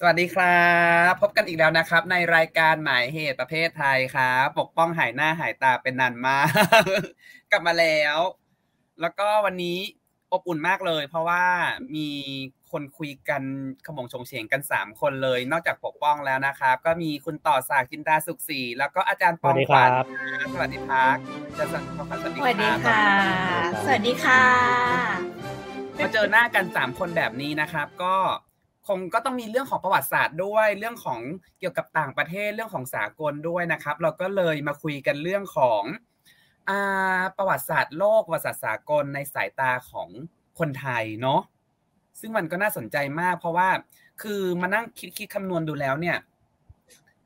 สวัสดีครับ พบกันอีกแล้วนะครับ ในรายการหมายเหตุประเภทไทยครับปกป้องหายหน้าหายตาเป็นนานมาก กลับมาแล้ว แล้วก็วันนี้อบอุ่นมากเลย เพราะว่ามีคนคุยกันขมงชงเฉงกันสามคนเลย นอกจากปกป้องแล้วนะครับ ก็มีคุณต่อสากจินดาสุขศรีแล้วก็อาจารย์ปองขวัญสวัสดีพักจะสวัสดีสวัสดีค่ะสวัสดีค่ะมาเจอหน้ากันสามคนแบบนี้นะครับ ก็ คงก็ต้องมีเรื่องของประวัติศาสตร์ด้วย เรื่องของเกี่ยวกับต่างประเทศเรื่องของสากลด้วยนะครับ เราก็เลยมาคุยกันเรื่องของอประวัติศาสตร์โลกประวัติศาสตร์สากลในสายตาของคนไทยเนาะซึ่งมันก็น่าสนใจมาก เพราะว่าคือมานั่งคิดคิดคำนวณดูแล้วเนี่ย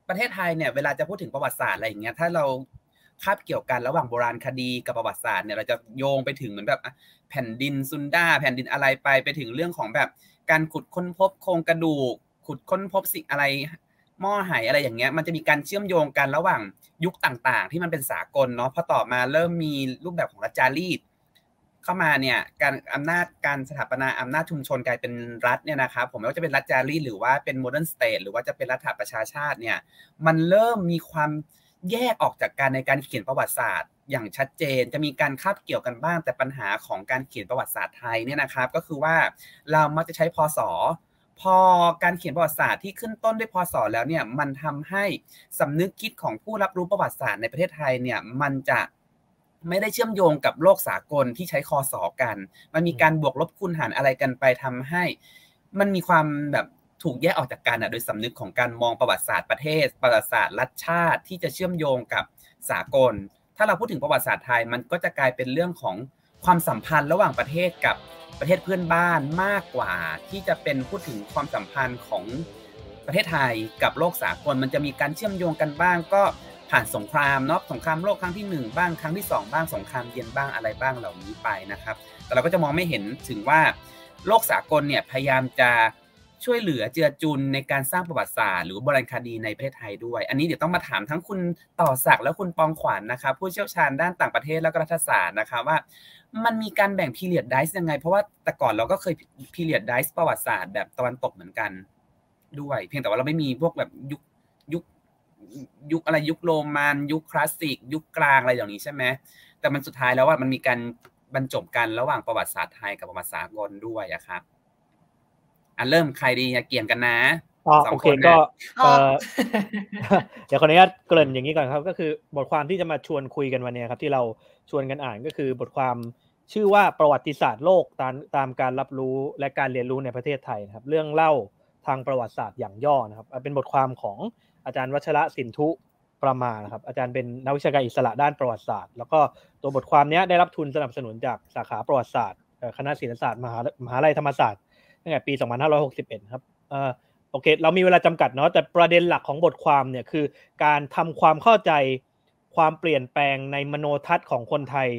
ประเทศไทยเนี่ยเวลาจะพูดถึงประวัติศาสตร์อะไรอย่างเงี้ยถ้าเราคาบเกี่ยวกันระหว่างโบราณคดีกับประวัติศาสตร์เนี่ยเราจะโยงไปถึงเหมือนแบบแผ่นดินซุนดาแผ่นดินอะไรไปไปถึงเรื่องของแบบ การขุดค้นพบโครงกระดูก ขุดค้นพบสิ่งอะไรหม้อไหอะไรอย่างเงี้ย มันจะมีการเชื่อมโยงกันระหว่างยุคต่างๆ ที่มันเป็นสากลเนาะพอต่อมาเริ่มมีรูปแบบของรัฐจารีตเข้ามาเนี่ยการอำนาจการสถาปนาอำนาจชุมชนกลายเป็นรัฐเนี่ยนะครับผมไม่ว่าจะเป็นรัฐจารีตหรือว่าเป็น modern state หรือว่าจะเป็นรัฐประชาชาติเนี่ยมันเริ่มมีความแยกออกจากการในการเขียนประวัติศาสตร์ อย่างชัดเจนจะมีการคาบเกี่ยวกันบ้าง แต่ปัญหาของการเขียนประวัติศาสตร์ไทยเนี่ยนะครับ ก็คือว่าเรามักจะใช้พศพอการเขียนประวัติศาสตร์ที่ขึ้นต้นด้วยพศแล้วเนี่ยมันทำให้สำนึกคิดของผู้รับรู้ประวัติศาสตร์ในประเทศไทยเนี่ยมันจะไม่ได้เชื่อมโยงกับโลกสากลที่ใช้คอสอกัน มันมีการบวกลบคูณหารอะไรกันไปทำให้ มันมีความแบบถูกแยกออกจากกันอะโดยสำนึกของการมองประวัติศาสตร์ประเทศ ประวัติศาสตร์รัฐชาติที่จะเชื่อมโยงกับสากล ถ้าเราพูดถึงประวัติศาสตร์ไทยมันก็จะกลายเป็นเรื่องของความสัมพันธ์ระหว่างประเทศกับประเทศเพื่อนบ้านมากกว่า ที่จะเป็นพูดถึงความสัมพันธ์ของประเทศไทยกับโลกสากลมันจะมีการเชื่อมโยงกันบ้าง ก็ผ่านสงครามเนาะสงครามโลกครั้งที่ 1 บ้างครั้งที่ 2 บ้างสงครามเย็นบ้างอะไรบ้างเหล่านี้ไปนะครับ แต่เราก็จะมองไม่เห็นถึงว่าโลกสากลเนี่ยพยายามจะ ช่วยเหลือเจือจุนในการสร้างประวัติศาสตร์หรือโบราณคดีในประเทศไทยด้วย อันนี้เดี๋ยวต้องมาถามทั้งคุณต่อศักดิ์และคุณปองขวัญนนะครับผู้เชี่ยวชาญด้านต่างประเทศและรัฐศาสตร์นะคะว่า มันมีการแบ่งพีเรียดไดส์ยังไง เพราะว่าแต่ก่อนเราก็เคยพีเรียดไดส์ประวัติศาสตร์แบบตะวันตกเหมือนกันด้วย เพียงแต่ว่าเราไม่มีพวกแบบยุคยุคยุคอะไรยุคโรมันยุคคลาสสิก ยุคกลางอะไรอย่างนี้ใช่ไหมแต่มันสุดท้ายแล้วว่ามันมีการบรรจบกันระหว่างประวัติศาสตร์ไทยกับประวัติศาสตร์กลด้วยอะครับ อะเริ่มใครดีเกี่ยงกันนะอ๋อโอเคก็เดี๋ยวขออนุญาตเกริ่นอย่างนี้ก่อนครับ ก็คือบทความที่จะมาชวนคุยกันวันนี้ครับ ที่เราชวนกันอ่านก็คือบทความชื่อว่าประวัติศาสตร์โลกตามตามการรับรู้และการเรียนรู้ในประเทศไทยนะครับ เรื่องเล่าทางประวัติศาสตร์อย่างย่อนะครับ เป็นบทความของอาจารย์วัชระสินทุประมานะครับ อาจารย์เป็นนักวิชาการอิสระด้านประวัติศาสตร์ แล้วก็ตัวบทความนี้ได้รับทุนสนับสนุนจากสาขาประวัติศาสตร์คณะศิลปศาสตร์มหามหาลัยธรรมศาสตร์ ตั้งแต่ปี 2561 ครับเอ่อโอเค เรามีเวลาจำกัดเนาะแต่ประเด็นหลักของบทความเนี่ยคือ การทำความเข้าใจความเปลี่ยนแปลงในมโนทัศน์ของคนไทย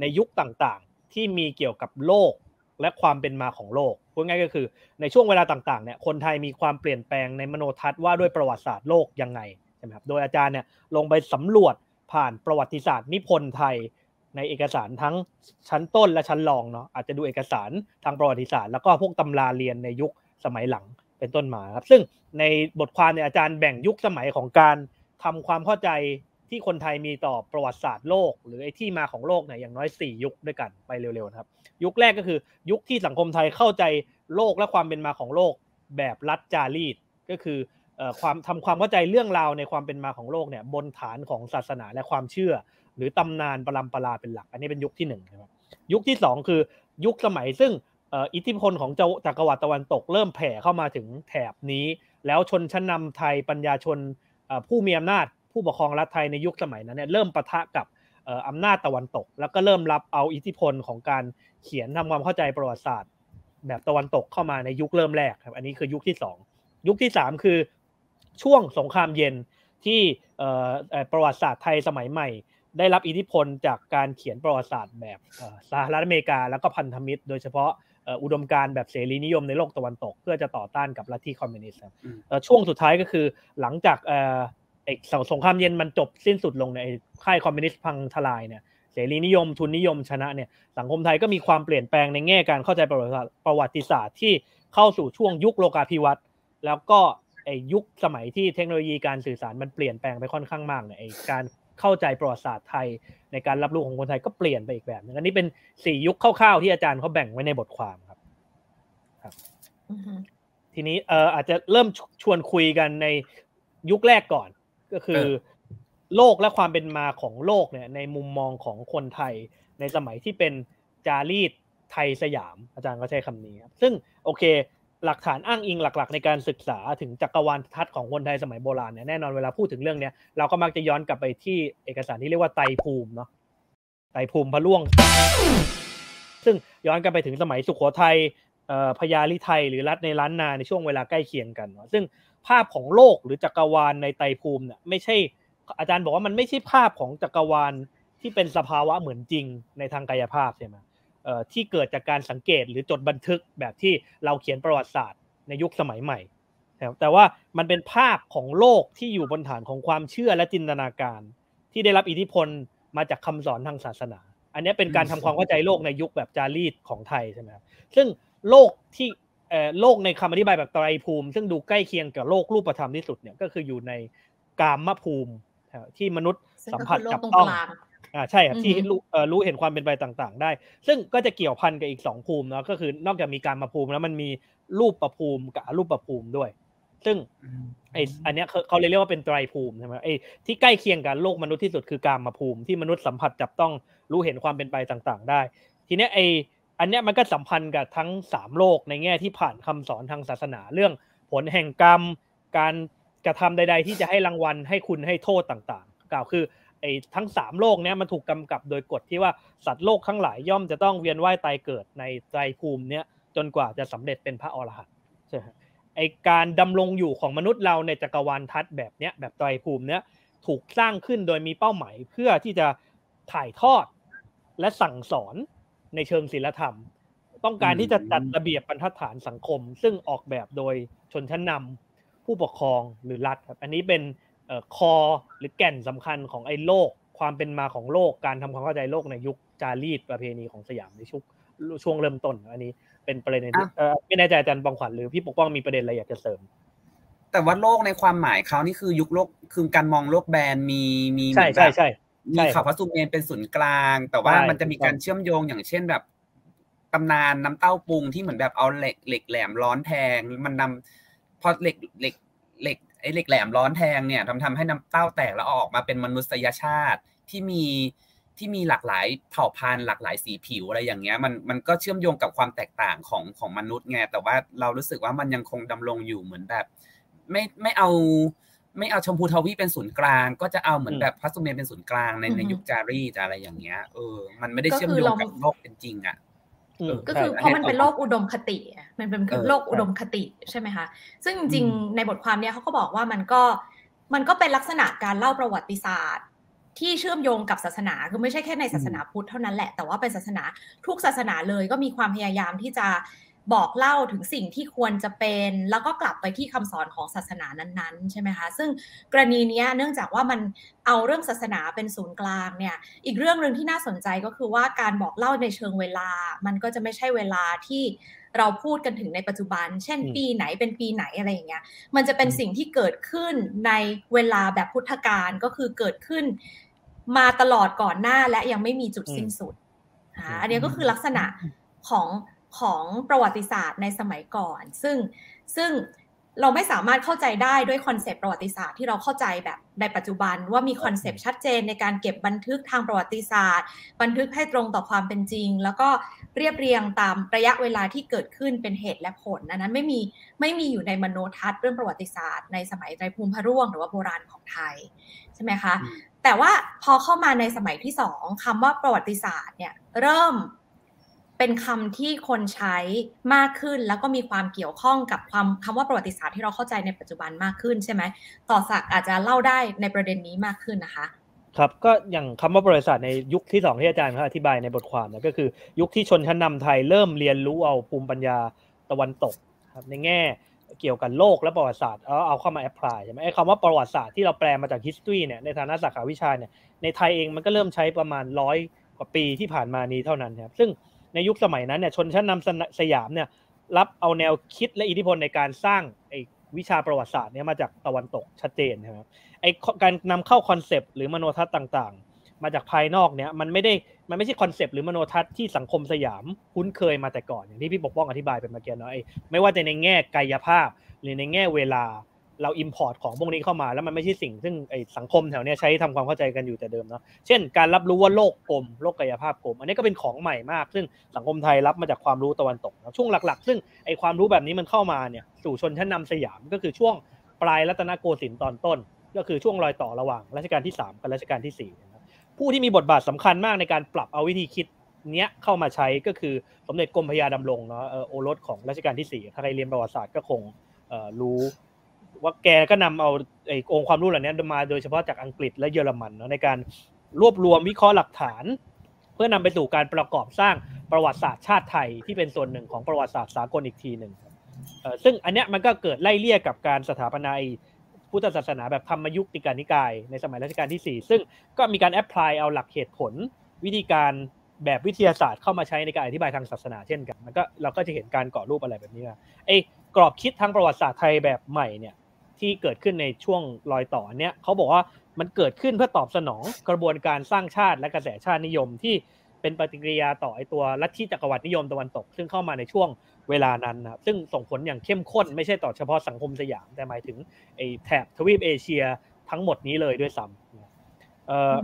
ในยุคต่างๆ ที่มีเกี่ยวกับโลกและความเป็นมาของโลกพูดง่ายก็คือ ในช่วงเวลาต่างๆเนี่ยคนไทยมีความเปลี่ยนแปลงในมโนทัศน์ว่าด้วยประวัติศาสตร์โลกยังไงใช่ไหมครับโดยอาจารย์เนี่ยลงไปสำรวจผ่านประวัติศาสตร์นิพนธ์ไทย ในเอกสารทั้งชั้นต้นและชั้นรองเนาะอาจจะดูเอกสารทางประวัติศาสตร์แล้วก็พวกตำราเรียนในยุคสมัยหลังเป็นต้นมาครับ ซึ่งในบทความเนี่ยอาจารย์แบ่งยุคสมัยของการทำความเข้าใจที่คนไทยมีต่อประวัติศาสตร์โลก หรือไอ้ที่มาของโลกเนี่ยอย่างน้อย 4 ยุคด้วยกันไปเร็วๆครับ ยุคแรกก็คือยุคที่สังคมไทยเข้าใจโลกและความเป็นมาของโลกแบบรัฐจารีตก็คือความทำความเข้าใจเรื่องราวในความเป็นมาของโลกเนี่ยบนฐานของศาสนาและความเชื่อหรือตำนานปรำปราเป็นหลัก อันนี้เป็นยุคที่หนึ่งครับยุคที่สองคือยุคสมัยซึ่งอิทธิพลของจักรวรรดิตะวันตกเริ่มแผ่เข้ามาถึงแถบนี้ แล้วชนชั้นนาไทยปัญญาชนผู้มีอำนาจผู้ปกครองรัฐไทยในยุคสมัยนั้นเนี่ยเริ่มปะทะกับอำนาจตะวันตก แล้วก็เริ่มรับเอาอิทธิพลของการเขียนทำความเข้าใจประวัติศาสตร์ แบบตะวันตกเข้ามาในยุคเริ่มแรกครับอันนี้คือยุคที่ 2 ยุคที่ 3 คือช่วงสงครามเย็นที่ประวัติศาสตร์ไทยสมัยใหม่ ได้รับอิทธิพลจากการเขียนประวัติศาสตร์แบบสหรัฐอเมริกาแล้วก็พันธมิตร โดยเฉพาะอุดมการแบบเสรีนิยมในโลกตะวันตก เพื่อจะต่อต้านกับลัทธิคอมมิวนิสต์ช่วงสุดท้ายก็คือหลังจากสงครามเย็นมันจบสิ้นสุดลงในค่ายคอมมิวนิสต์พังทลายเนี่ยเสรีนิยมทุนนิยมชนะเนี่ยสังคมไทยก็มีความเปลี่ยนแปลงในแง่การเข้าใจประวัติศาสตร์ที่เข้าสู่ช่วงยุคโลกาภิวัตน์แล้วก็ไอ้ยุคสมัยที่เทคโนโลยีการสื่อสารมันเปลี่ยนแปลงไปค่อนข้างมากเนี่ยไอ้การ เข้าใจประวัติศาสตร์ไทย ในการรับรู้ของคนไทยก็เปลี่ยนไปอีกแบบนึงอันนี้เป็นสี่ยุคคร่าวๆที่อาจารย์เขาแบ่งไว้ในบทความครับทีนี้เอ่ออาจจะเริ่มชวนคุยกันในยุคแรกก่อน ก็คือโลกและความเป็นมาของโลกเนี่ย ในมุมมองของคนไทย ในสมัยที่เป็นจารีตไทยสยาม อาจารย์ก็ใช้คำนี้ครับซึ่งโอเค หลักฐานอ้างอิงหลัก ๆ ในการศึกษาถึงจักรวาลทัศน์ของคนไทยสมัยโบราณเนี่ยแน่นอนเวลาพูดถึงเรื่องเนี้ยเราก็มักจะย้อนกลับไปที่เอกสารที่เรียกว่าไตรภูมิเนาะไตรภูมิพระล่วง ซึ่งย้อนกลับไปถึงสมัยสุขโขทัยพญาลิไทยหรือรัฐในล้านนาในช่วงเวลาใกล้เคียงกันเนาะซึ่งภาพของโลกหรือจักรวาลในไตรภูมิเนี่ยไม่ใช่ อาจารย์บอกว่ามันไม่ใช่ภาพของจักรวาลที่เป็นสภาวะเหมือนจริงในทางกายภาพใช่ไหม ที่เกิดจากการสังเกตหรือจดบันทึกแบบที่เราเขียนประวัติศาสตร์ในยุคสมัยใหม่แต่ว่ามันเป็นภาพของโลกที่อยู่บนฐานของความเชื่อและจินตนาการ ที่ได้รับอิทธิพลมาจากคำสอนทางศาสนา อันนี้เป็นการทำความเข้าใจโลกในยุคแบบจารีตของไทยใช่ไหมครับซึ่งโลกที่โลกในคำอธิบายแบบไตรภูมิ ซึ่งดูใกล้เคียงกับโลกรูปธรรมที่สุดเนี่ยก็คืออยู่ในกามภูมิที่มนุษย์สัมผัสจับต้อง อ่าใช่ครับที่รู้รู้เห็นความเป็นไปต่างๆ ได้ ซึ่งก็จะเกี่ยวพันกับอีกสองภูมินะก็คือนอกจากมีการมาภูมิแล้วมันมีรูปประภูมิกับรูปประภูมิด้วย ซึ่งไออันนี้เขาเรียกว่าเป็นไตรภูมิใช่ไหมไอที่ใกล้เคียงกับโลกมนุษย์ที่สุดคือการมาภูมิที่มนุษย์สัมผัสจับต้องรู้เห็นความเป็นไปต่างๆ ได้ ทีนี้ไออันนี้มันก็สัมพันธ์กับทั้งสามโลกในแง่ที่ผ่านคำสอนทางศาสนาเรื่องผลแห่งกรรม การกระทำใด ๆ ที่จะให้รางวัลให้คุณให้โทษต่างๆ กล่าวคือ ไอ้ทั้งสามโลกเนี้ยมันถูกกำกับโดยกฎที่ว่าสัตว์โลกทั้งหลายย่อมจะต้องเวียนว่ายตายเกิดในไตรภูมิเนี้ยจนกว่าจะสำเร็จเป็นพระอรหันต์ใช่ไหมไอการดำรงอยู่ของมนุษย์เราในจักรวาลทัศน์แบบเนี้ยแบบไตรภูมิเนี้ยถูกสร้างขึ้นโดยมีเป้าหมายเพื่อที่จะถ่ายทอดและสั่งสอนในเชิงศีลธรรม ต้องการที่จะจัดระเบียบบรรทัดฐานสังคม ซึ่งออกแบบโดยชนชั้นนำผู้ปกครองหรือรัฐครับอันนี้เป็น คอหรือแก่นสำคัญของไอ้โลก ความเป็นมาของโลกการทำความเข้าใจโลกในยุคจารีตประเพณีของสยามในช่วงช่วงเริ่มต้น อันนี้เป็นประเด็นที่ไม่แน่ใจอาจารย์ปองขวัญหรือพี่ปกป้องมีประเด็นอะไรอยากจะเสริม แต่ว่าโลกในความหมายเขานี่คือยุคโลกคือการมองโลกแบนมีมีใช่ใช่ใช่มีข่าวพัสดุเมนเป็นศูนย์กลาง แต่ว่ามันจะมีการเชื่อมโยงอย่างเช่นแบบตำนานน้ำเต้าปรุงที่เหมือนแบบเอาเหล็กเหล็กแหลมร้อนแทงมันนำพอเหล็กเหล็กเหล็ก ไอ้เหล็กแหลมร้อนแทงเนี่ยทำทำให้น้ำเต้าแตกแล้วออกมาเป็นมนุษยชาติที่มีที่มีหลากหลายเผ่าพันธุ์หลากหลายสีผิวอะไรอย่างเงี้ยมันมันก็เชื่อมโยงกับความแตกต่างของของมนุษย์ไงแต่ว่าเรารู้สึกว่ามันยังคงดำรงอยู่เหมือนแบบ ไม่ไม่เอาไม่เอาชมพูทวีเป็นศูนย์กลาง ก็จะเอาเหมือนแบบพัสดุเมนเป็นศูนย์กลางในในยุคจารีจะอะไรอย่างเงี้ยเออมันไม่ได้เชื่อมโยงกับโลกเป็นจริงอะ ก็คือเพราะมันเป็นโลกอุดมคติ มันเป็นโลกอุดมคติใช่ไหมคะ ซึ่งจริงในบทความเนี้ยเขาก็บอกว่ามันก็มันก็เป็นลักษณะการเล่าประวัติศาสตร์ ที่เชื่อมโยงกับศาสนาคือไม่ใช่แค่ในศาสนาพุทธเท่านั้นแหละแต่ว่าเป็นศาสนาทุกศาสนาเลยก็มีความพยายามที่จะ บอกเล่าถึงสิ่งที่ควรจะเป็น แล้วก็กลับไปที่คำสอนของศาสนานั้นๆ ใช่ไหมคะ ซึ่งกรณีนี้เนื่องจากว่ามันเอาเรื่องศาสนาเป็นศูนย์กลางเนี่ย อีกเรื่องหนึ่งที่น่าสนใจก็คือว่าการบอกเล่าในเชิงเวลา มันก็จะไม่ใช่เวลาที่เราพูดกันถึงในปัจจุบัน เช่น ปีไหนเป็นปีไหนอะไรอย่างเงี้ย มันจะเป็นสิ่งที่เกิดขึ้นในเวลาแบบพุทธกาลก็คือเกิดขึ้นมาตลอดก่อนหน้าและยังไม่มีจุดสิ้นสุด อันนี้ก็คือลักษณะของ ของประวัติศาสตร์ในสมัยก่อน ซึ่งซึ่งเราไม่สามารถเข้าใจได้ด้วย concept ประวัติศาสตร์ที่เราเข้าใจแบบในปัจจุบันว่ามี concept ชัดเจนในการเก็บบันทึกทางประวัติศาสตร์ บันทึกให้ตรงต่อความเป็นจริง แล้วก็เรียบเรียงตามระยะเวลาที่เกิดขึ้นเป็นเหตุและผลนั้นไม่มีไม่มีอยู่ในมโนทัศน์เรื่องประวัติศาสตร์ในสมัยไตรภูมิพระร่วง หรือว่าโบราณของไทยใช่ไหมคะแต่ว่าพอเข้ามาในสมัยที่สองคำว่าประวัติศาสตร์เนี่ยเริ่ม เป็นคำที่คนใช้มากขึ้น แล้วก็มีความเกี่ยวข้องกับความคำว่าประวัติศาสตร์ที่เราเข้าใจในปัจจุบันมากขึ้นใช่ไหมต่อสักอาจจะเล่าได้ในประเด็นนี้มากขึ้นนะคะครับก็อย่างคำว่าประวัติศาสตร์ในยุคที่สองที่อาจารย์เขาอธิบายในบทความนะก็คือ ยุคที่ชนชั้นนำไทยเริ่มเรียนรู้เอาภูมิปัญญาตะวันตกครับในแง่เกี่ยวกับโลกและประวัติศาสตร์เอาเอาเข้ามา apply ใช่ไหมไอ้คำว่าประวัติศาสตร์ที่เราแปลมาจาก history เนี่ยในฐานะสาขาวิชาเนี่ยในไทยเองมันก็เริ่มใช้ประมาณร้อยกว่าปีที่ผ่านมานี้เท่านั้นครับซึ่ง ในยุคสมัยนั้นเนี่ยชนชั้นนำสยามเนี่ยรับเอาแนวคิดและอิทธิพลในการสร้างไอ้วิชาประวัติศาสตร์เนี่ยมาจากตะวันตกชัดเจนนะครับไอการนำเข้า concept หรือมโนทัศน์ต่างๆ มาจากภายนอกเนี่ยมันไม่ได้มันไม่ใช่ concept หรือมโนทัศน์ที่สังคมสยามคุ้นเคยมาแต่ก่อนอย่างที่พี่ปกป้องอธิบายไปเมื่อกี้เนาะไอไม่ว่าจะในแง่กายภาพ หรือในแง่เวลา เรา import ของพวกนี้เข้ามาแล้วมันไม่ใช่สิ่งซึ่งไอสังคมแถวนี้ใช้ทำความเข้าใจกันอยู่แต่เดิมเนาะเช่น การรับรู้ว่าโลกกลมโลกกายภาพกลม อันนี้ก็เป็นของใหม่มาก ซึ่งสังคมไทยรับมาจากความรู้ตะวันตกช่วงหลักๆ ซึ่งไอความรู้แบบนี้มันเข้ามาเนี่ยสู่ชนชั้นนำสยามก็คือช่วงปลายรัตนโกสินทร์ตอนต้น ก็คือช่วงรอยต่อระหว่างรัชกาลที่ 3 กับรัชกาลที่ 4 ผู้ที่มีบทบาทสำคัญมากในการปรับเอาวิธีคิดเนี้ยเข้ามาใช้ก็คือสมเด็จกรมพระยาดำรงเนาะโอรสของรัชกาลที่ 4 ถ้าใครเรียนประวัติศาสตร์ก็คงรู้ ว่าแกก็นำเอาไอ้องค์ความรู้เหล่านี้มาโดยเฉพาะจากอังกฤษและเยอรมันเนาะในการรวบรวมวิเคราะห์หลักฐาน เพื่อนำไปสู่การประกอบสร้างประวัติศาสตร์ชาติไทยที่เป็นส่วนหนึ่งของประวัติศาสตร์สากลอีกทีหนึ่งซึ่งอันเนี้ยมันก็เกิดไล่เลี่ยกับการสถาปนาพุทธศาสนาแบบธรรมยุคติกานิกาย ในสมัยรัชกาลที่ 4 ซึ่งก็มีการ apply เอาหลักเหตุผล วิธีการแบบวิทยาศาสตร์เข้ามาใช้ในการอธิบายทางศาสนาเช่นกันมันก็เราก็จะเห็นการก่อรูปอะไรแบบนี้ไอ้กรอบคิดทางประวัติศาสตร์ไทยแบบใหม่เนี่ย ที่เกิดขึ้นในช่วงรอยต่อเนี้ยเขาบอกว่ามันเกิดขึ้นเพื่อตอบสนองกระบวนการสร้างชาติและกระแสชาตินิยมที่เป็นปฏิกิริยาต่อไอตัวลัทธิจักรวรรดินิยมตะวันตก ซึ่งเข้ามาในช่วงเวลานั้นนะซึ่งส่งผลอย่างเข้มข้นไม่ใช่ต่อเฉพาะสังคมสยาม แต่หมายถึงไอแถบทวีปเอเชียทั้งหมดนี้เลยด้วยซ้ำเอ่อ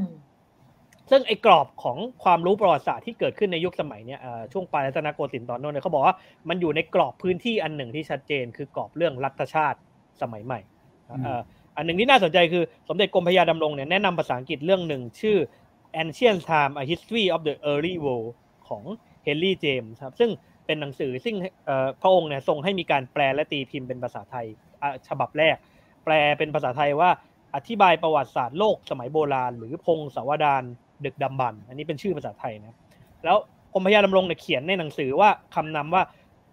ซึ่งไอ้กรอบของความรู้ประวัติศาสตร์ที่เกิดขึ้นในยุคสมัยเนี้ยช่วงปลายรัตนโกสินทร์ตอนโน้นเนี่ยเขาบอกว่ามันอยู่ในกรอบพื้นที่อันหนึ่งที่ชัดเจน คือกรอบเรื่องรัฐชาติ สมัยใหม่อันหนึ่งที่น่าสนใจคือสมเด็จกรมพยาดำรงเนี่ยแนะนำภาษาอังกฤษเรื่องหนึ่งชื่อ Ancient Time A History of the Early World ของเฮนรี่เจมส์ครับซึ่งเป็นหนังสือซึ่งพระองค์เนี่ยทรงให้มีการแปลและตีพิมพ์เป็นภาษาไทยฉบับแรก แปลเป็นภาษาไทยว่าอธิบายประวัติศาสตร์โลกสมัยโบราณ หรือพงศาวดารดึกดำบรรอันนี้เป็นชื่อภาษาไทยนะแล้วกรมพยาดำรงเนี่ยเขียนในหนังสือว่าคำนำว่า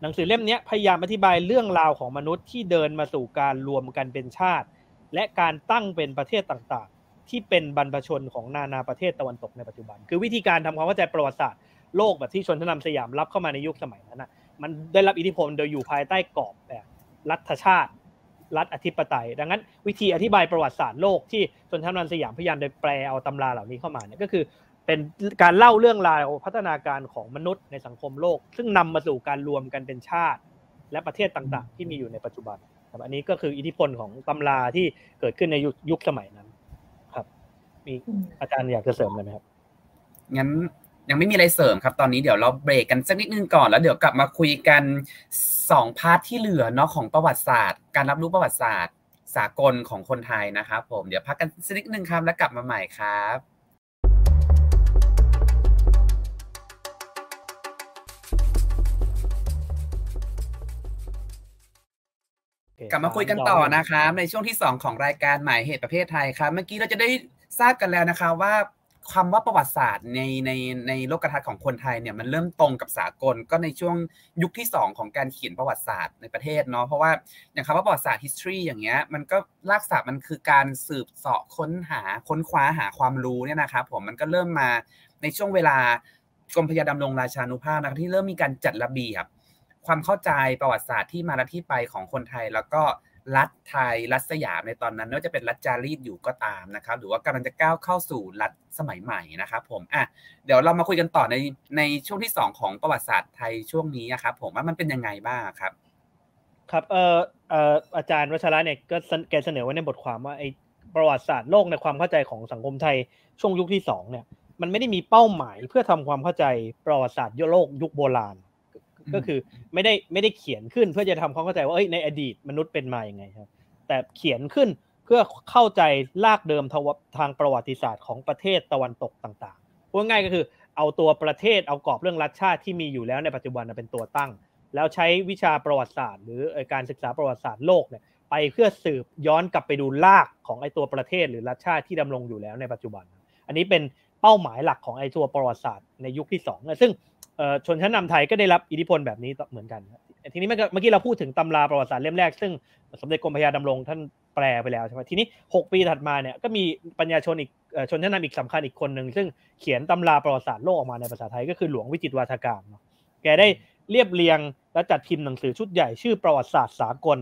หนังสือเล่มนี้พยายามอธิบายเรื่องราวของมนุษย์ที่เดินมาสู่การรวมกันเป็นชาติ และการตั้งเป็นประเทศต่างๆ ที่เป็นบรรพชนของนานาประเทศตะวันตกในปัจจุบัน คือวิธีการทำความเข้าใจประวัติศาสตร์โลกแบบที่ชนชั้นนำสยามรับเข้ามาในยุคสมัยนั้นนะมันได้รับอิทธิพลโดยอยู่ภายใต้กรอบแบบรัฐชาติ รัฐอธิปไตย ดังนั้นวิธีอธิบายประวัติศาสตร์โลกที่ชนชั้นนำสยามพยายามโดยแปลเอาตำราเหล่านี้เข้ามาเนี่ยก็คือ เป็นการเล่าเรื่องราวพัฒนาการของมนุษย์ในสังคมโลก ซึ่งนำมาสู่การรวมกันเป็นชาติ และประเทศต่างๆ ที่มีอยู่ในปัจจุบันครับอันนี้ก็คืออิทธิพลของตำราที่เกิดขึ้นในยุคสมัยนั้น ครับ มีอาจารย์อยากจะเสริมอะไรไหมครับงั้นยังไม่มีอะไรเสริมครับ ตอนนี้เดี๋ยวเราเบรกกันสักนิดนึงก่อนแล้วเดี๋ยวกลับมาคุยกันสองพาร์ทที่เหลือเนาะของประวัติศาสตร์ การรับรู้ประวัติศาสตร์ สากลของคนไทยนะครับ ผมเดี๋ยวพักกันสักนิดนึงครับแล้วกลับมาใหม่ครับ กลับมาคุยกันต่อนะครับ ในช่วงที่ 2 ของรายการหมายเหตุประเภทไทยครับ เมื่อกี้เราจะได้ทราบกันแล้วนะคะว่าคำว่าประวัติศาสตร์ในในในโลกทัศน์ของคนไทยเนี่ยมันเริ่มตรงกับสากลก็ในช่วงยุคที่ 2 ของการเขียนประวัติศาสตร์ในประเทศเนาะเพราะว่าอย่างคำว่าประวัติศาสตร์ history อย่างเงี้ยมันก็รากศัพท์มันคือการสืบเสาะค้นหาค้นคว้าหาความรู้เนี่ยนะครับผมมันก็เริ่มมาในช่วงเวลากรมพยาดำรงราชานุภาพนะที่เริ่มมีการจัดระเบียบ ความเข้าใจประวัติศาสตร์ที่มาและที่ไปของคนไทย แล้วก็รัฐไทยรัฐสยามในตอนนั้นไม่ว่าจะเป็นรัฐจารีตอยู่ก็ตามนะครับ หรือว่ากำลังจะก้าวเข้าสู่รัฐสมัยใหม่นะครับผมอะเดี๋ยวเรามาคุยกันต่อในในช่วงที่ 2 ของประวัติศาสตร์ไทยช่วงนี้นะครับผมว่ามันเป็นยังไงบ้างครับ ครับเอ่อเอ่ออาจารย์วัชระเนี่ยก็แกเสนอไว้ในบทความว่าไอ้ประวัติศาสตร์โลกในความเข้าใจของสังคมไทยช่วงยุคที่2เนี่ยมันไม่ได้มีเป้าหมายเพื่อทำความเข้าใจประวัติศาสตร์โลกยุคโบราณ ก็คือไม่ได้ไม่ได้เขียนขึ้นเพื่อจะทำความเข้าใจว่าเอ้ยในอดีตมนุษย์เป็นมาอย่างไงครับ แต่เขียนขึ้นเพื่อเข้าใจลากเดิมทางประวัติศาสตร์ของประเทศตะวันตกต่างๆพูดง่ายก็คือเอาตัวประเทศเอากรอบเรื่องรัฐชาติที่มีอยู่แล้วในปัจจุบันเป็นตัวตั้ง แล้วใช้วิชาประวัติศาสตร์ หรือการศึกษาประวัติศาสตร์โลกเนี่ยไปเพื่อสืบย้อนกลับไปดูลากของไอตัวประเทศหรือรัฐชาติที่ดำรงอยู่แล้วในปัจจุบัน อันนี้เป็นเป้าหมายหลักของไอตัวประวัติศาสตร์ในยุคที่2ซึ่ง ชนชั้นนาไทยก็ได้รับอิทธิพลแบบนี้เหมือนกันทีนี้เมื่อกี้เราพูดถึงตำราประวัติศาสตร์เล่มแรก ซึ่งสมเด็จกรมพยาดำรงท่านแปลไปแล้วใช่ไหมทีนี้ 6 ปีถัดมาเนี่ยก็มีปัญญาชนอีกชนชั้นนำอีกสำคัญอีกคนหนึ่งซึ่งเขียนตำราประวัติศาสตร์โลกออกมาในภาษาไทยก็คือหลวงวิจิตวาทการแกได้เรียบเรียงและจัดพิมพ์หนังสือชุดใหญ่ชื่อประวัติศาสตร์สากล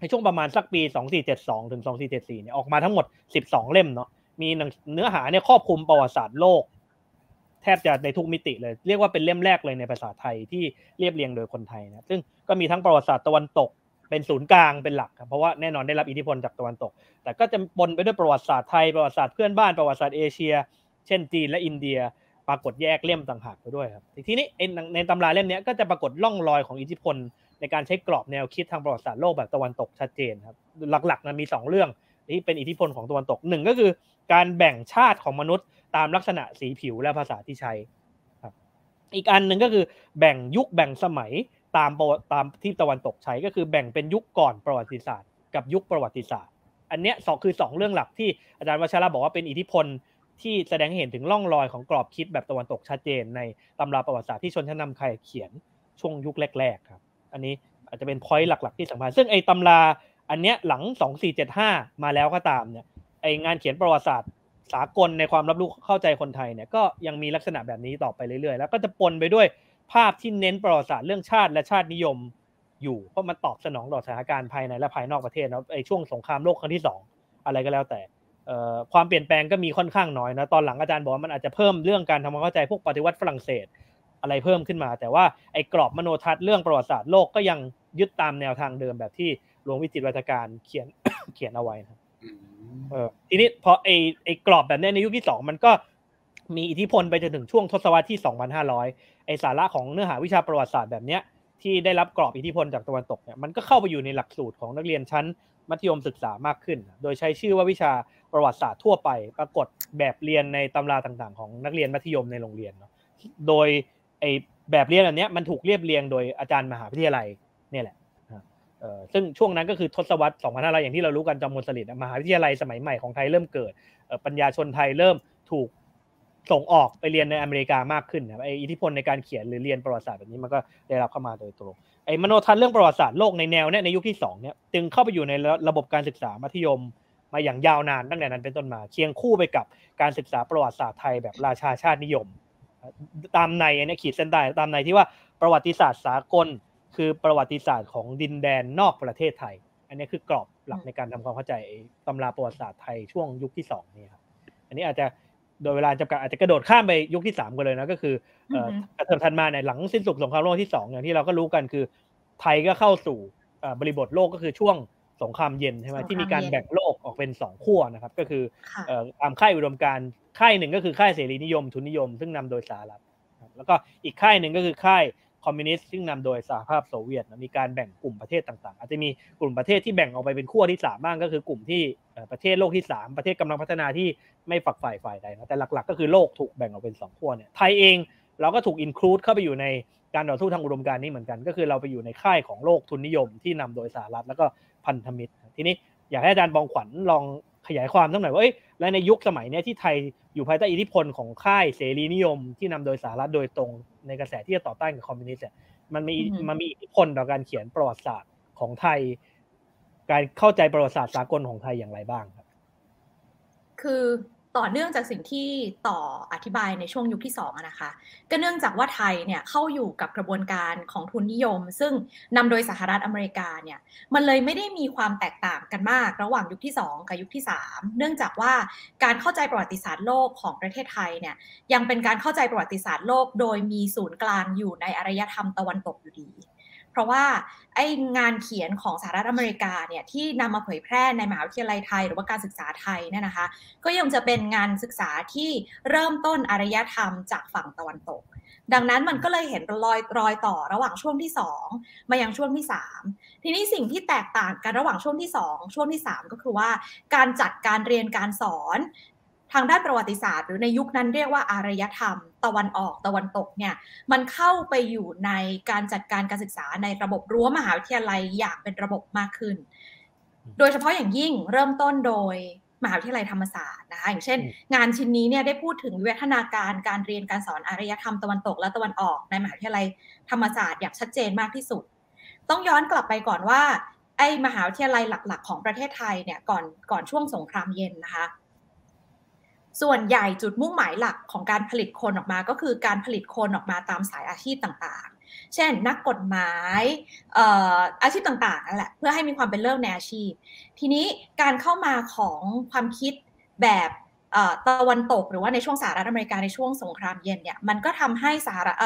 ในช่วงประมาณสักปี 2472ถึง2474เนี่ยออกมาทั้งหมด 12 เล่มเนาะมีเนื้อหาเนี่ยครอบคลุมประวัติศาสตร์โลก แทบจะในทุกมิติเลย เรียกว่าเป็นเล่มแรกเลยในภาษาไทยที่เรียบเรียงโดยคนไทยนะซึ่งก็มีทั้งประวัติศาสตร์ตะวันตก เป็นศูนย์กลางเป็นหลักครับเพราะว่าแน่นอนได้รับอิทธิพลจากตะวันตก แต่ก็จะปนไปด้วยประวัติศาสตร์ไทยประวัติศาสตร์เพื่อนบ้านประวัติศาสตร์เอเชีย เช่นจีนและอินเดียปรากฏแยกเล่มต่างหากไปด้วยครับทีนี้ในตำราเล่มนี้ก็จะปรากฏล่องรอยของอิทธิพล ในการใช้กรอบแนวคิดทางประวัติศาสตร์โลกแบบตะวันตกชัดเจนครับหลักๆนะมี 2 เรื่องที่เป็นอิทธิพลของตะวันตกหนึ่งก็คือ การแบ่งชาติของมนุษย์ ตามลักษณะสีผิวและภาษาที่ใช้ครับอีกอันหนึ่งก็คือแบ่งยุคแบ่งสมัยตามตามที่ตะวันตกใช้ก็คือแบ่งเป็นยุคก่อนประวัติศาสตร์ กับยุคประวัติศาสตร์ อันเนี้ยสองคือ 2 เรื่องหลักที่อาจารย์วัชระบอกว่าเป็นอิทธิพลที่แสดงให้เห็นถึงร่องรอยของกรอบคิดแบบตะวันตกชัดเจนในตำราประวัติศาสตร์ที่ชนชั้นนำใครเขียนช่วงยุคแรกๆครับ อันนี้อาจจะเป็นพอยต์หลัก ๆ ที่สำคัญซึ่งไอ้ตำราอันเนี้ยหลัง 2475 มาแล้วก็ตามเนี่ยไอ้งานเขียนประวัติศาสตร์ สากลในความรับรู้เข้าใจคนไทยเนี่ยก็ยังมีลักษณะแบบนี้ต่อไปเรื่อยๆ แล้วก็จะปนไปด้วยภาพที่เน้นประวัติศาสตร์เรื่องชาติและชาตินิยมอยู่เพราะมันตอบสนองต่อสถานการณ์ภายในและภายนอกประเทศนะไอช่วงสงครามโลกครั้งที่2อะไรก็แล้วแต่ความเปลี่ยนแปลงก็มีค่อนข้างน้อยนะตอนหลังอาจารย์บอกว่ามันอาจจะเพิ่มเรื่องการทำความเข้าใจพวกปฏิวัติฝรั่งเศสอะไรเพิ่มขึ้นมา แต่ว่าไอ้กรอบมโนทัศน์เรื่องประวัติศาสตร์โลกก็ยังยึดตามแนวทางเดิมแบบที่หลวงวิจิตรวัฒการเขียนเขียนเอาไว้นะ เออทีนี้พอไอ้ไอ้กรอบแบบนี้ในยุคที่สองมันก็มีอิทธิพลไปจนถึงช่วงทศวรรษที่ 2,500 ไอสาระของเนื้อหาวิชาประวัติศาสตร์แบบเนี้ยที่ได้รับกรอบอิทธิพลจากตะวันตกเนี่ยมันก็เข้าไปอยู่ในหลักสูตรของนักเรียนชั้นมัธยมศึกษามากขึ้น โดยใช้ชื่อว่าวิชาประวัติศาสตร์ทั่วไป ปรากฏแบบเรียนในตำราต่างๆ ของนักเรียนมัธยมในโรงเรียนเนาะโดยไอแบบเรียนอันนี้มันถูกเรียบเรียงโดยอาจารย์มหาวิทยาลัยเนี่ยแหละ ซึ่งช่วงนั้นก็คือทศวรรษ 2500 อย่างที่เรารู้กันจอมพลสฤษดิ์มหาวิทยาลัยสมัยใหม่ของไทยเริ่มเกิดปัญญาชนไทยเริ่มถูกส่งออกไปเรียนในอเมริกามากขึ้นไออิทธิพลในการเขียนหรือเรียนประวัติศาสตร์แบบนี้มันก็ได้รับเข้ามาโดยตรงไอมโนทัศน์เรื่องประวัติศาสตร์โลกในแนวเนี้ยในยุคที่2เนี่ยจึงเข้าไปอยู่ในระบบการศึกษามัธยมมาอย่างยาวนานตั้งแต่นั้นเป็นต้นมาเคียงคู่ไปกับการศึกษาประวัติศาสตร์ไทยแบบราชาชาตินิยม ตามในอันนี้ขีดเส้นใต้ตามในที่ว่าประวัติศาสตร์สากล คือประวัติศาสตร์ของดินแดนนอกประเทศไทย อันนี้คือกรอบหลักในการทำความเข้าใจตำราประวัติศาสตร์ไทยช่วงยุคที่สองนี่ครับอันนี้อาจจะโดยเวลาจำกัดอาจจะกระโดดข้ามไปยุคที่สามกันเลยนะก็คือกระเทิมทันมาในหลังสิ้นสุดสงครามโลกที่สองอย่างที่เราก็รู้กันคือไทยก็เข้าสู่บริบทโลกก็คือช่วงสงครามเย็นใช่ไหมที่มีการแบ่งโลกออกเป็นสองขั้วนะครับก็คือตามค่ายอุดมการค่ายหนึ่งก็คือค่ายเสรีนิยมทุนนิยม ซึ่งนำโดยสหรัฐแล้วก็อีกค่ายหนึ่งก็คือค่าย คอมมิวนิสต์ซึ่งนำโดยสหภาพโซเวียตมีการแบ่งกลุ่มประเทศต่างๆ อาจจะมีกลุ่มประเทศที่แบ่งออกไปเป็นขั้วที่สามบ้างก็คือกลุ่มที่ประเทศโลกที่สามประเทศกำลังพัฒนาที่ไม่ฝักฝ่ายฝ่ายใดนะแต่หลักๆ ก็คือโลกถูกแบ่งออกเป็นสองขั้วเนี่ยไทยเองเราก็ถูกอินคลูดเข้าไปอยู่ในการต่อสู้ทางอุดมการณ์นี้เหมือนกัน ก็คือเราไปอยู่ในค่ายของโลกทุนนิยมที่นำโดยสหรัฐแล้วก็พันธมิตร ทีนี้อยากให้อาจารย์บองขวัญลอง ขยายความตั้งหน่อยว่าเอ้ยและในยุคสมัยนี้ที่ไทยอยู่ภายใต้อิทธิพลของค่ายเสรีนิยม ที่นำโดยสหรัฐโดยตรงในกระแสที่จะต่อต้านกับคอมมิวนิสต์มันมีมันมีอิทธิพลต่อการเขียนประวัติศาสตร์ของไทย การเข้าใจประวัติศาสตร์สากลของไทยอย่างไรบ้างครับ คือ ต่อเนื่องจากสิ่งที่ต่ออธิบายในช่วงยุคที่2นะคะ ก็เนื่องจากว่าไทยเนี่ยเข้าอยู่กับกระบวนการของทุนนิยม ซึ่งนำโดยสหรัฐอเมริกาเนี่ยมันเลยไม่ได้มีความแตกต่างกันมากระหว่างยุคที่ 2 กับยุคที่ 3 เนื่องจากว่าการเข้าใจประวัติศาสตร์โลกของประเทศไทยเนี่ยยังเป็นการเข้าใจประวัติศาสตร์โลก โดยมีศูนย์กลางอยู่ในอารยธรรมตะวันตกอยู่ดี เพราะว่าไองานเขียนของสหรัฐอเมริกาเนี่ยที่นำมาเผยแพร่ในมหาวิทยาลัยไทย หรือว่าการศึกษาไทยเนี่ยนะคะ ก็ยังจะเป็นงานศึกษาที่เริ่มต้นอารยธรรมจากฝั่งตะวันตก ดังนั้นมันก็เลยเห็นรอยรอยต่อระหว่างช่วงที่ 2 มายังช่วงที่ 3 ทีนี้สิ่งที่แตกต่างกันระหว่างช่วงที่ 2 ช่วงที่ 3 ก็คือว่า การจัดการเรียนการสอน ทางด้านประวัติศาสตร์ หรือในยุคนั้นเรียกว่าอารยธรรม ตะวันออกตะวันตกเนี่ยมันเข้าไปอยู่ในการจัดการการศึกษาในระบบรั้วมหาวิทยาลัยอย่างเป็นระบบมากขึ้น โดยเฉพาะอย่างยิ่งเริ่มต้นโดยมหาวิทยาลัยธรรมศาสตร์นะคะอย่างเช่น งานชิ้นนี้เนี่ยได้พูดถึงวิวัฒนาการการเรียนการสอนอารยธรรมตะวันตกและตะวันออกในมหาวิทยาลัยธรรมศาสตร์อย่างชัดเจนมากที่สุด ต้องย้อนกลับไปก่อนว่าไอ้มหาวิทยาลัยหลัก ๆ ของประเทศไทยเนี่ยก่อนก่อนช่วงสงครามเย็นนะคะ ส่วนใหญ่จุดมุ่งหมายหลักของการผลิตคนออกมาก็คือการผลิตคนออกมาตามสายอาชีพต่างๆ เช่น นักกฎหมายอาชีพต่างๆนั่นแหละเพื่อให้มีความเป็นเลิศในอาชีพ ทีนี้การเข้ามาของความคิดแบบตะวันตกหรือว่าในช่วงสหรัฐอเมริกาในช่วงสงครามเย็นเนี่ยมันก็ทำให้สหรัฐ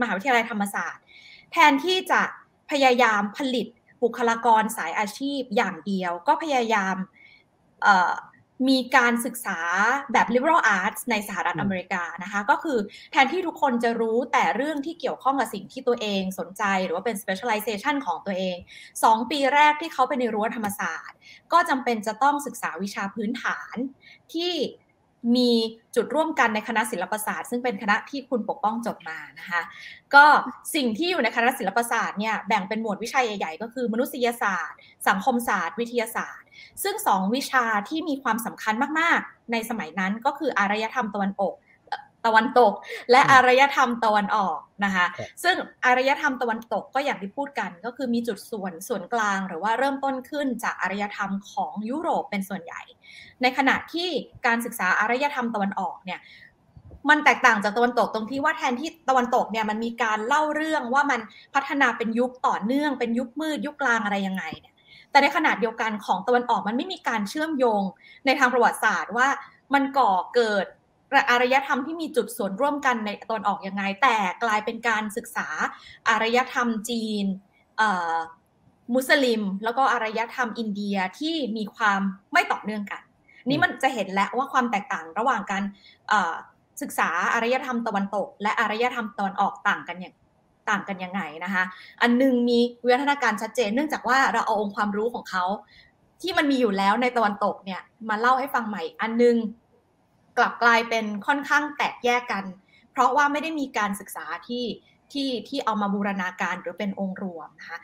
มหาวิทยาลัยธรรมศาสตร์ แทนที่จะพยายามผลิตบุคลากรสายอาชีพอย่างเดียว ก็พยายาม มีการศึกษาแบบ liberal arts ในสหรัฐอเมริกานะคะ ก็คือแทนที่ทุกคนจะรู้แต่เรื่องที่เกี่ยวข้องกับสิ่งที่ตัวเองสนใจหรือว่าเป็น specialization ของตัวเอง 2 ปีแรกที่เขาไปในรั้วธรรมศาสตร์ ก็จำเป็นจะต้องศึกษาวิชาพื้นฐานที่ มีจุดร่วมกันในคณะศิลปศาสตร์ซึ่งเป็นคณะที่คุณปกป้องจบมานะคะก็สิ่งที่อยู่ในคณะศิลปศาสตร์เนี่ยแบ่งเป็นหมวดวิชาใหญ่ๆ ก็คือมนุษยศาสตร์ สังคมศาสตร์ วิทยาศาสตร์ ซึ่งสองวิชาที่มีความสำคัญมากๆ ในสมัยนั้นก็คืออารยธรรมตะวันออก ตะวันตก และอารยธรรมตะวันออกนะคะ ซึ่งอารยธรรมตะวันตกก็อย่างที่พูดกัน ก็คือมีจุดส่วนส่วนกลาง หรือว่าเริ่มต้นขึ้นจากอารยธรรมของยุโรปเป็นส่วนใหญ่ ในขณะที่การศึกษาอารยธรรมตะวันออกเนี่ยมันแตกต่างจากตะวันตกตรงที่ว่าแทนที่ตะวันตกเนี่ยมันมีการเล่าเรื่องว่ามันพัฒนาเป็นยุคต่อเนื่อง เป็นยุคมืดยุคกลางอะไรยังไงเนี่ยแต่ในขณะเดียวกันของตะวันออกมันไม่มีการเชื่อมโยงในทางประวัติศาสตร์ว่ามันก่อเกิด อารยธรรมที่มีจุดส่วนร่วมกันในตอนออกยังไง แต่กลายเป็นการศึกษาอารยธรรมจีนมุสลิม แล้วก็อารยธรรมอินเดียที่มีความไม่ต่อเนื่องกัน นี่มันจะเห็นแล้วว่าความแตกต่างระหว่างการศึกษาอารยธรรมตะวันตก และอารยธรรมตอนออกต่างกันอย่างต่างกันยังไงนะคะ อันนึงมีวิวัฒนาการชัดเจน เนื่องจากว่าเราเอาองค์ความรู้ของเขาที่มันมีอยู่แล้วในตะวันตกเนี่ยมาเล่าให้ฟังใหม่ อันนึง กลับกลายเป็นค่อนข้างแตกแยกกัน เพราะว่าไม่ได้มีการศึกษาที่ที่ที่เอามาบูรณาการหรือเป็นองค์รวมนะคะ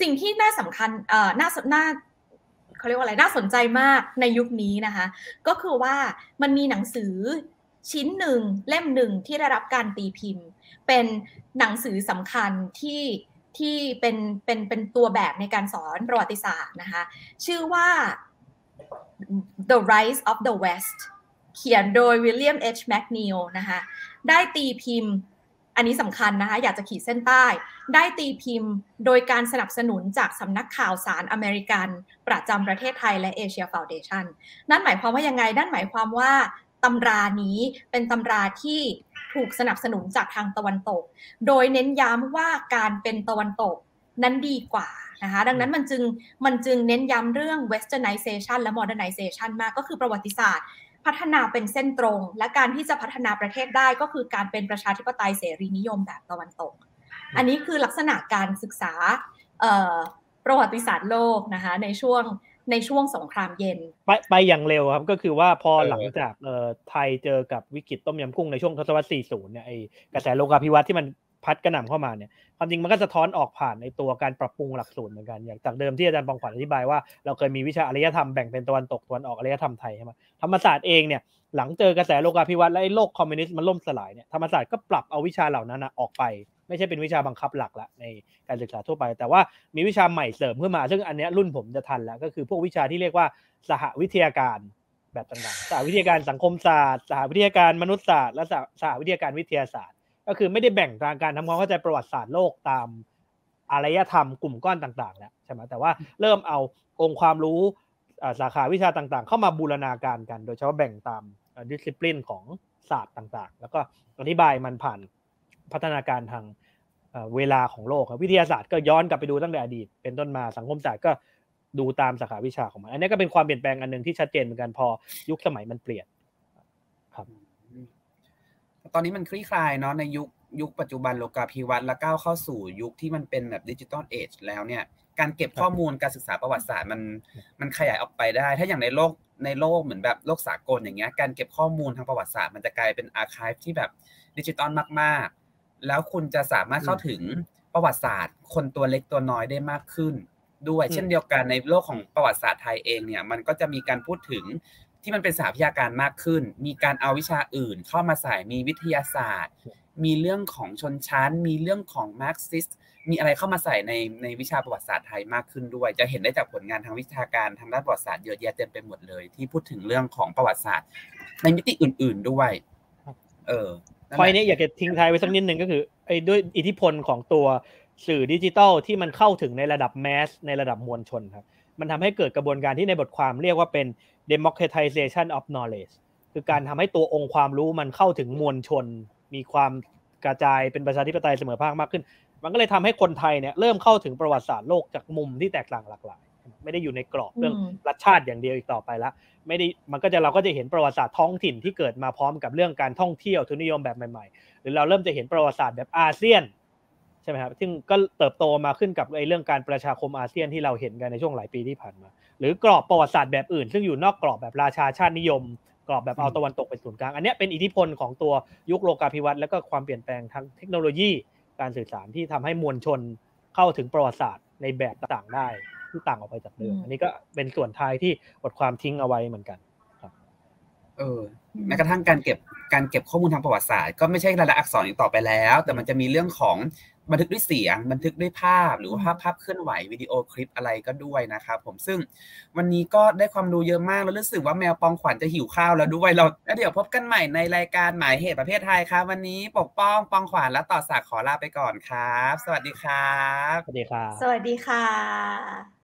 สิ่งที่น่าสำคัญเอ่อน่าน่าเขาเรียกว่าอะไรน่าสนใจมากในยุคนี้นะคะ ก็คือว่ามันมีหนังสือชิ้นหนึ่งเล่มหนึ่งที่ได้รับการตีพิมพ์ เป็นหนังสือสำคัญที่ที่เป็นเป็นเป็นตัวแบบในการสอนประวัติศาสตร์นะคะ ชื่อว่า The Rise of the West เขียนโดย William H. McNeill นะคะได้ตีพิมพ์อันนี้สำคัญนะคะ อยากจะขีดเส้นใต้ ได้ตีพิมพ์โดยการสนับสนุนจากสำนักข่าวสารอเมริกัน ประจำประเทศไทยและ Asia Foundation นั่นหมายความว่ายังไง นั่นหมายความว่าตำรานี้เป็นตำราที่ถูกสนับสนุนจากทางตะวันตก โดยเน้นย้ำว่าการเป็นตะวันตกนั้นดีกว่านะคะดังนั้นมันจึงมันจึงเน้นย้ำเรื่อง westernization และ modernization มากก็คือประวัติศาสตร์ พัฒนาเป็นเส้นตรง และการที่จะพัฒนาประเทศได้ก็คือการเป็นประชาธิปไตยเสรีนิยมแบบตะวันตก อันนี้คือลักษณะการศึกษาประวัติศาสตร์โลกนะคะในช่วงในช่วงสงครามเย็น ไปไปอย่างเร็วครับก็คือว่าพอหลังจากเอ่อไทยเจอกับวิกฤตต้มยำกุ้งในช่วงทศวรรษ 40 เนี่ยไอกระแสโลกาภิวัตน์ที่มัน พัดกระหน่ำเข้ามาเนี่ยความจริงมันก็จะท้อนออกผ่านในตัวการปรับปรุงหลักสูตรเหมือนกันอย่างจากเดิมที่อาจารย์ปองขวัญอธิบายว่าเราเคยมีวิชาอารยธรรมแบ่งเป็นตะวันตกตะวันออกอารยธรรมไทยใช่ไหมธรรมศาสตร์เองเนี่ยหลังเจอกระแสโลกาภิวัตน์และโลกคอมมิวนิสต์มันล่มสลายเนี่ยธรรมศาสตร์ก็ปรับเอาวิชาเหล่านั้นออกไป ไม่ใช่เป็นวิชาบังคับหลักละในการศึกษาทั่วไป แต่ว่ามีวิชาใหม่เสริมขึ้นมา ซึ่งอันนี้รุ่นผมจะทันแล้วก็คือพวกวิชาที่เรียกว่าสหวิทยาการแบบต่างๆสหวิทยาการสังคมศาสตร์สหวิทยาการมนุษยศาสตร์และสหวิทยาการวิทยาศาสตร์ ก็คือไม่ได้แบ่งทางการทำความเข้าใจประวัติศาสตร์โลกตามอารยธรรมกลุ่มก้อนต่างๆแล้วใช่ไหมแต่ว่าเริ่มเอาองค์ความรู้สาขาวิชาต่างๆ เข้ามาบูรณาการกัน โดยเฉพาะแบ่งตามดิสซิปลินของศาสตร์ต่างๆ แล้วก็อธิบายมันผ่านพัฒนาการทางเวลาของโลกวิทยาศาสตร์ก็ย้อนกลับไปดูตั้งแต่อดีต เป็นต้นมาสังคมศาสตร์ก็ดูตามสาขาวิชาของมัน อันนี้ก็เป็นความเปลี่ยนแปลงอันหนึ่งที่ชัดเจนเหมือนกันพอยุคสมัยมันเปลี่ยนครับ ตอนนี้มันคลี่คลายเนาะในยุคยุคปัจจุบันโลกาภิวัตน์แล้วก้าวเข้าสู่ยุคที่มันเป็นแบบ digital age แล้วเนี่ย การเก็บข้อมูลการศึกษาประวัติศาสตร์มันมันขยายออกไปได้ ถ้าอย่างในโลกในโลกเหมือนแบบโลกสากลอย่างเงี้ยการเก็บข้อมูลทางประวัติศาสตร์มันจะกลายเป็น archive ที่แบบดิจิตอลมากๆ แล้วคุณจะสามารถเข้าถึงประวัติศาสตร์ คนตัวเล็กตัวน้อยได้มากขึ้นด้วยเช่นเดียวกันในโลกของประวัติศาสตร์ไทยเองเนี่ยมันก็จะมีการพูดถึง ที่มันเป็นสาพิยาการมากขึ้น มีการเอาวิชาอื่นเข้ามาใส่มีวิทยาศาสตร์ มีเรื่องของชนชั้น มีเรื่องของมาร์กซิสมีอะไรเข้ามาใส่ในในวิชาประวัติศาสตร์ไทยมากขึ้นด้วย จะเห็นได้จากผลงานทางวิชาการทางด้านประวัติศาสตร์เยอะแยะเต็มไปหมดเลย ที่พูดถึงเรื่องของประวัติศาสตร์ ในมิติอื่น ๆด้วย เออนพอยนี้อยากจะทิ้งท้ายไว้สักนิดนึงก็คือไอ้ด้วยอิทธิพลของตัวสื่อดิจิทัลที่มันเข้าถึงในระดับแมสในระดับมวลชนครับ มันทำให้เกิดกระบวนการที่ในบทความเรียกว่าเป็น democratization of knowledge คือการทำให้ตัวองค์ความรู้มันเข้าถึงมวลชน มีความกระจายเป็นประชาธิปไตยเสมอภาคมากขึ้น มันก็เลยทำให้คนไทยเนี่ยเริ่มเข้าถึงประวัติศาสตร์โลกจากมุมที่แตกต่างหลากหลาย ไม่ได้อยู่ในกรอบเรื่องรัฐชาติอย่างเดียวอีกต่อไปละไม่ได้มันก็จะเราก็จะเห็นประวัติศาสตร์ท้องถิ่นที่เกิดมาพร้อมกับเรื่องการท่องเที่ยวทุนนิยมแบบใหม่ๆ หรือเราเริ่มจะเห็นประวัติศาสตร์แบบอาเซียนใช่ไหมครับ ซึ่งก็เติบโตมาขึ้นกับไอ้เรื่องการประชาคมอาเซียนที่เราเห็นกันในช่วงหลายปีที่ผ่านมา หรือกรอบประวัติศาสตร์แบบอื่น ซึ่งอยู่นอกกรอบแบบราชาชาตินิยม กรอบแบบเอาตะวันตกเป็นศูนย์กลาง อันนี้เป็นอิทธิพลของตัวยุคโลกาภิวัตน์และก็ความเปลี่ยนแปลงทางเทคโนโลยี การสื่อสารที่ทำให้มวลชนเข้าถึงประวัติศาสตร์ในแบบต่างได้ที่ต่างออกไปจากเดิม อันนี้ก็เป็นส่วนท้ายที่บทความทิ้งเอาไว้เหมือนกันครับเออแม้กระทั่งการเก็บการเก็บข้อมูลทางประวัติศาสตร์ก็ไม่ใช่รายละอักษรอีกต่อไปแล้ว แต่มันจะมีเรื่องของ บันทึกด้วยเสียง บันทึกด้วยภาพ หรือว่าภาพภาพเคลื่อนไหววิดีโอคลิปอะไรก็ด้วยนะครับผมซึ่งวันนี้ก็ได้ความรู้เยอะมากแล้วรู้สึกว่าแมวปองขวัญจะหิวข้าวแล้วด้วยเราแล้วเดี๋ยวพบกันใหม่ในรายการหมายเหตุประเภทไทยครับ วันนี้ปกป้องปองขวัญและต่อสักขอลาไปก่อนครับ สวัสดีครับ สวัสดีครับ สวัสดีค่ะ